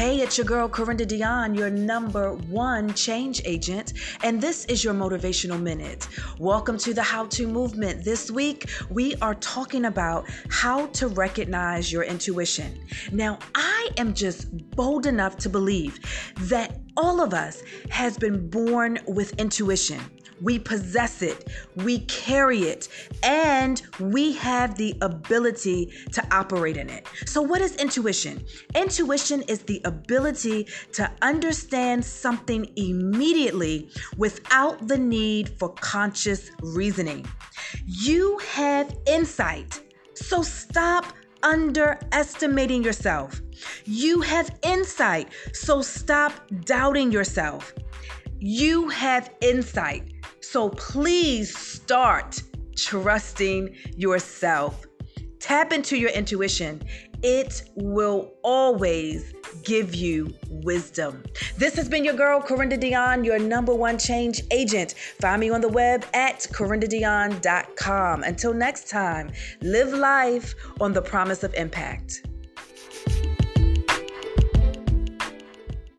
Hey, it's your girl, Corinda Dion, your number one change agent, and this is your Motivational Minute. Welcome to the How To Movement. This week, we are talking about how to recognize your intuition. Now, I am just bold enough to believe that all of us has been born with intuition. We possess it, we carry it, and we have the ability to operate in it. So, what is intuition? Intuition is the ability to understand something immediately without the need for conscious reasoning. You have insight, so stop underestimating yourself. You have insight, so stop doubting yourself. You have insight. So please start trusting yourself. Tap into your intuition. It will always give you wisdom. This has been your girl, Corinda Dion, your number one change agent. Find me on the web at corindadion.com. Until next time, live life on the promise of impact.